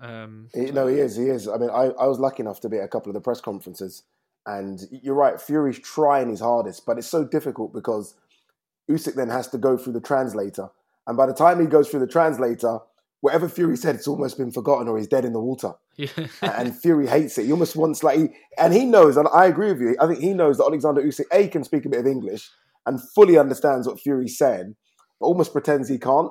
Um, He- no, he is. He is. I mean, I, I was lucky enough to be at a couple of the press conferences, and you're right. Fury's trying his hardest, but it's so difficult because Usyk then has to go through the translator, and by the time he goes through the translator, whatever Fury said, it's almost been forgotten or he's dead in the water. Yeah. and Fury hates it. He almost wants like, he, and he knows, and I agree with you. I think he knows that Alexander Usyk a can speak a bit of English and fully understands what Fury's saying, but almost pretends he can't.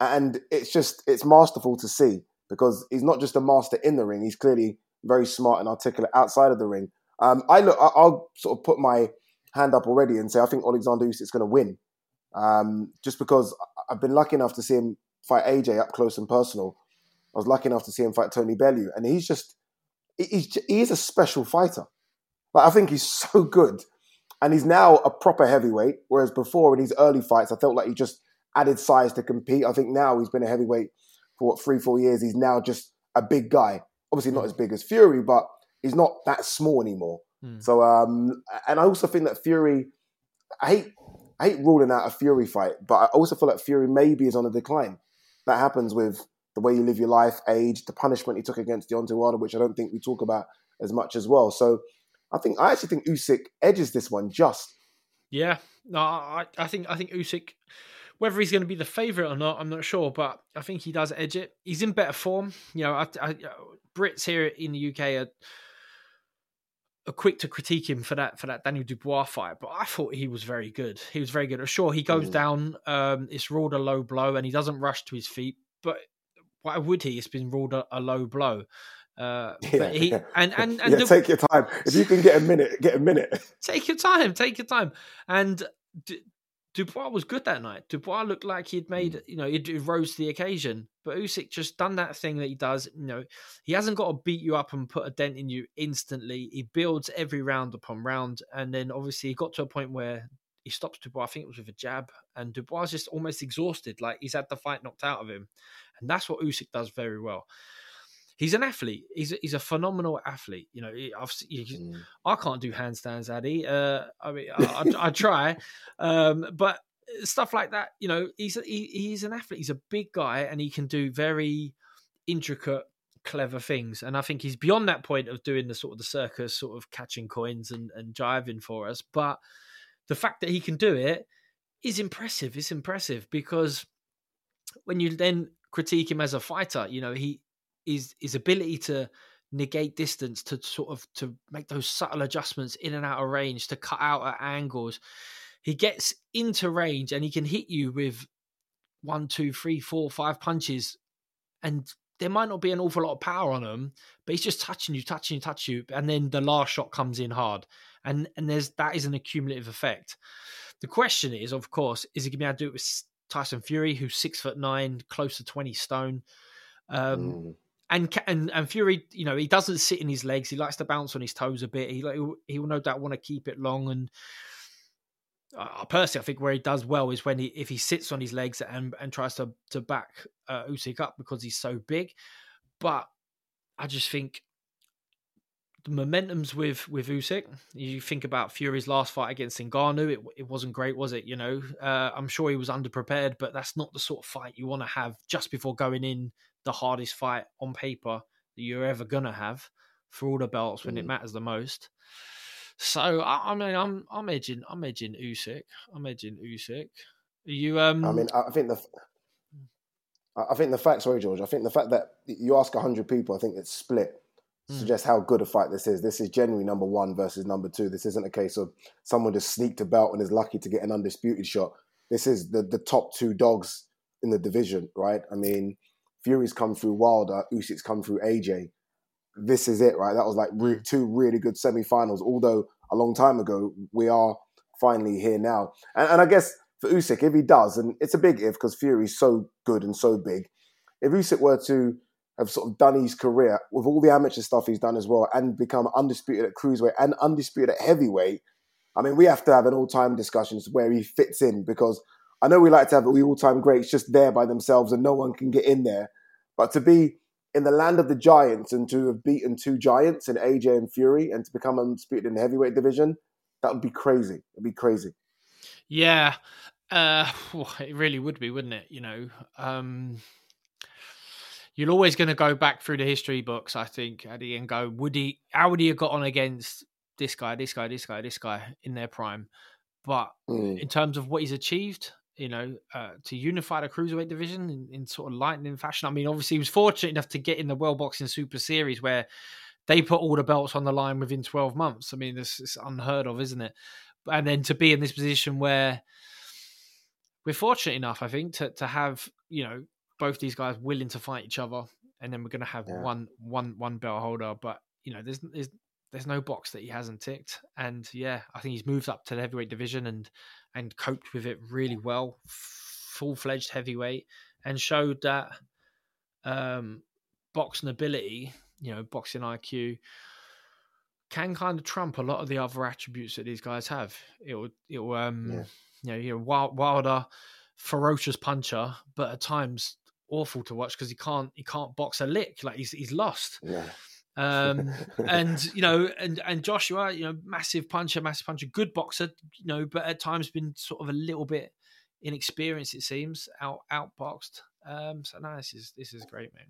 And it's just it's masterful to see because he's not just a master in the ring; he's clearly very smart and articulate outside of the ring. Um, I look, I- I'll sort of put my hand up already and say I think Alexander Usyk's going to win, um, just because I've been lucky enough to see him fight AJ up close and personal. I was lucky enough to see him fight Tony Bellew, and he's just he's he's a special fighter. Like I think he's so good, and he's now a proper heavyweight. Whereas before in his early fights, I felt like he just added size to compete. I think now he's been a heavyweight for what three four years. He's now just a big guy. Obviously not as big as Fury, but he's not that small anymore. Hmm. So um, and I also think that Fury, I hate I hate ruling out a Fury fight, but I also feel like Fury maybe is on a decline. That happens with the way you live your life, age, the punishment he took against Deontay Wilder, which I don't think we talk about as much as well. So I think I actually think Usyk edges this one just. Yeah, no, I, I think I think Usyk, whether he's going to be the favorite or not, I'm not sure, but I think he does edge it. He's in better form. You know, I, I, Brits here in the UK are, are quick to critique him for that for that Daniel Dubois fight, but I thought he was very good. He was very good. Sure, he goes Mm. down. Um, it's ruled a low blow, and he doesn't rush to his feet, but why would he? It's been ruled a, a low blow. Uh, but he and and, and yeah, Du- take your time. If you can get a minute, get a minute. take your time, take your time. And D- Dubois was good that night. Dubois looked like he'd made, mm. you know, he rose to the occasion. But Usyk just done that thing that he does. You know, he hasn't got to beat you up and put a dent in you instantly. He builds every round upon round, and then obviously he got to a point where he stops Dubois. I think it was with a jab, and Dubois is just almost exhausted, like he's had the fight knocked out of him, and that's what Usyk does very well he's an athlete. He's a, he's a phenomenal athlete. You know, I've, you, I can't do handstands, Addy. Uh, I mean, I, I, I try, um, but stuff like that. You know, he's a, he, he's an athlete. He's a big guy, and he can do very intricate clever things. And I think he's beyond that point of doing the sort of the circus, sort of catching coins and, and jiving for us. But the fact that he can do it is impressive. It's impressive because when you then critique him as a fighter, you know, he his his ability to negate distance, to sort of to make those subtle adjustments in and out of range, to cut out at angles. He gets into range and he can hit you with one, two, three, four, five punches, and there might not be an awful lot of power on them, but he's just touching you, touching you, touching you, and then the last shot comes in hard, and and there's that is an accumulative effect. The question is, of course, is he to be able to do it with Tyson Fury, who's six foot nine, close to twenty stone? Um, mm. And, and and Fury, you know, he doesn't sit in his legs. He likes to bounce on his toes a bit. He he will no doubt want to keep it long and uh, personally, I think where he does well is when he if he sits on his legs and and tries to to back uh, Usyk up because he's so big. But I just think the momentum's with with Usyk. You think about Fury's last fight against Ngannou, it it wasn't great, was it? You know, uh, I'm sure he was underprepared, but that's not the sort of fight you want to have just before going in the hardest fight on paper that you're ever gonna have for all the belts when mm. it matters the most. So I, I, mean, I'm I'm edging I'm edging Usyk. I'm edging Usyk. Are you um. I mean, I think the. I think the fact, sorry, George. I think the fact that you ask hundred people, I think it's split, mm. suggests how good a fight this is. This is generally number one versus number two. This isn't a case of someone just sneaked a belt and is lucky to get an undisputed shot. This is the the top two dogs in the division, right? I mean, Fury's come through Wilder, Usyk's come through AJ this is it, right? That was like re- two really good semi-finals. Although a long time ago, we are finally here now. And, and I guess for Usyk, if he does, and it's a big if because Fury's so good and so big, if Usyk were to have sort of done his career with all the amateur stuff he's done as well, and become undisputed at cruiserweight and undisputed at heavyweight, I mean, we have to have an all-time discussion where he fits in because I know we like to have the all-time greats just there by themselves and no one can get in there, but to be in the land of the giants and to have beaten two giants in AJ and Fury and to become undisputed in the heavyweight division, that would be crazy. It'd be crazy. Yeah, uh, well, it really would be, wouldn't it? You know, um, you're always going to go back through the history books, I think, Eddie, and go, would he? How would he have got on against this guy, this guy, this guy, this guy in their prime? But mm. in terms of what he's achieved, you know, uh, to unify the cruiserweight division in, in, sort of lightning fashion. I mean, obviously, he was fortunate enough to get in the World Boxing Super Series where they put all the belts on the line within 12 months. I mean, this is unheard of, isn't it? And then to be in this position where we're fortunate enough, I think, to, to have, you know, both these guys willing to fight each other. And then we're going to have yeah. one, one, one belt holder. But, you know, there's, there's, there's no box that he hasn't ticked. And yeah, I think he's moved up to the heavyweight division and and coped with it really well, full fledged heavyweight, and showed that um, boxing ability, you know, boxing IQ, can kind of trump a lot of the other attributes that these guys have. It'll, it'll, um, yeah. you know, you're Wilder, ferocious puncher, but at times awful to watch because he can't, he can't box a lick. Like he's, he's lost. Yeah. Um, and you know, and and Joshua, you know, massive puncher, massive puncher, good boxer, you know, but at times been sort of a little bit inexperienced. It seems out outboxed. Um, so no, this is this is great, man.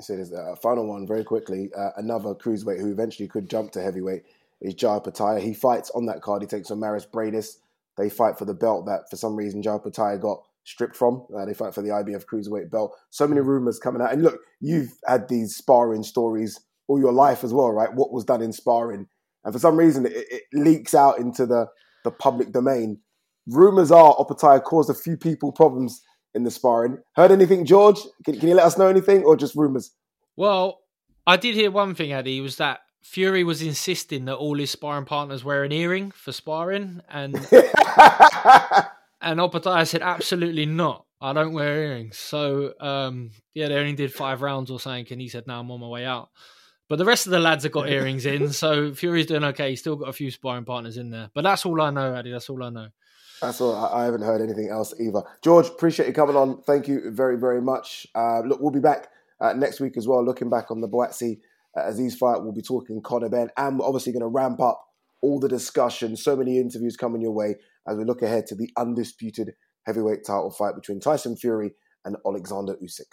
So there's a final one very quickly. Uh, another cruiserweight who eventually could jump to heavyweight is Jai Opetaia. He fights on that card. He takes on Mairis Briedis. They fight for the belt that for some reason Jai Opetaia got stripped from. Uh, they fight for the IBF cruiserweight belt. So many rumors coming out. And look, you've had these sparring stories all your life as well, right? What was done in sparring, and for some reason, it, it leaks out into the the public domain. Rumors are Opetaia caused a few people problems in the sparring. Heard anything, George? Can, can you let us know anything, or just rumors? Well, I did hear one thing, Eddie, was that Fury was insisting that all his sparring partners wear an earring for sparring, and And Opetaia said, absolutely not. I don't wear earrings. So, um, yeah, they only did five rounds or something. And he said, now I'm on my way out. But the rest of the lads have got earrings in. So Fury's doing okay. He's still got a few sparring partners in there. But that's all I know, Eddie. That's all I know. That's all. I haven't heard anything else either. George, appreciate you coming on. Thank you very, very much. Uh, look, we'll be back uh, next week as well, looking back on the Buatsi uh, Azeez fight. We'll be talking Conor Benn. And we're obviously going to ramp up all the discussion. So many interviews coming your way as we look ahead to the undisputed heavyweight title fight between Tyson Fury and Alexander Usyk.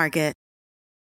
Market.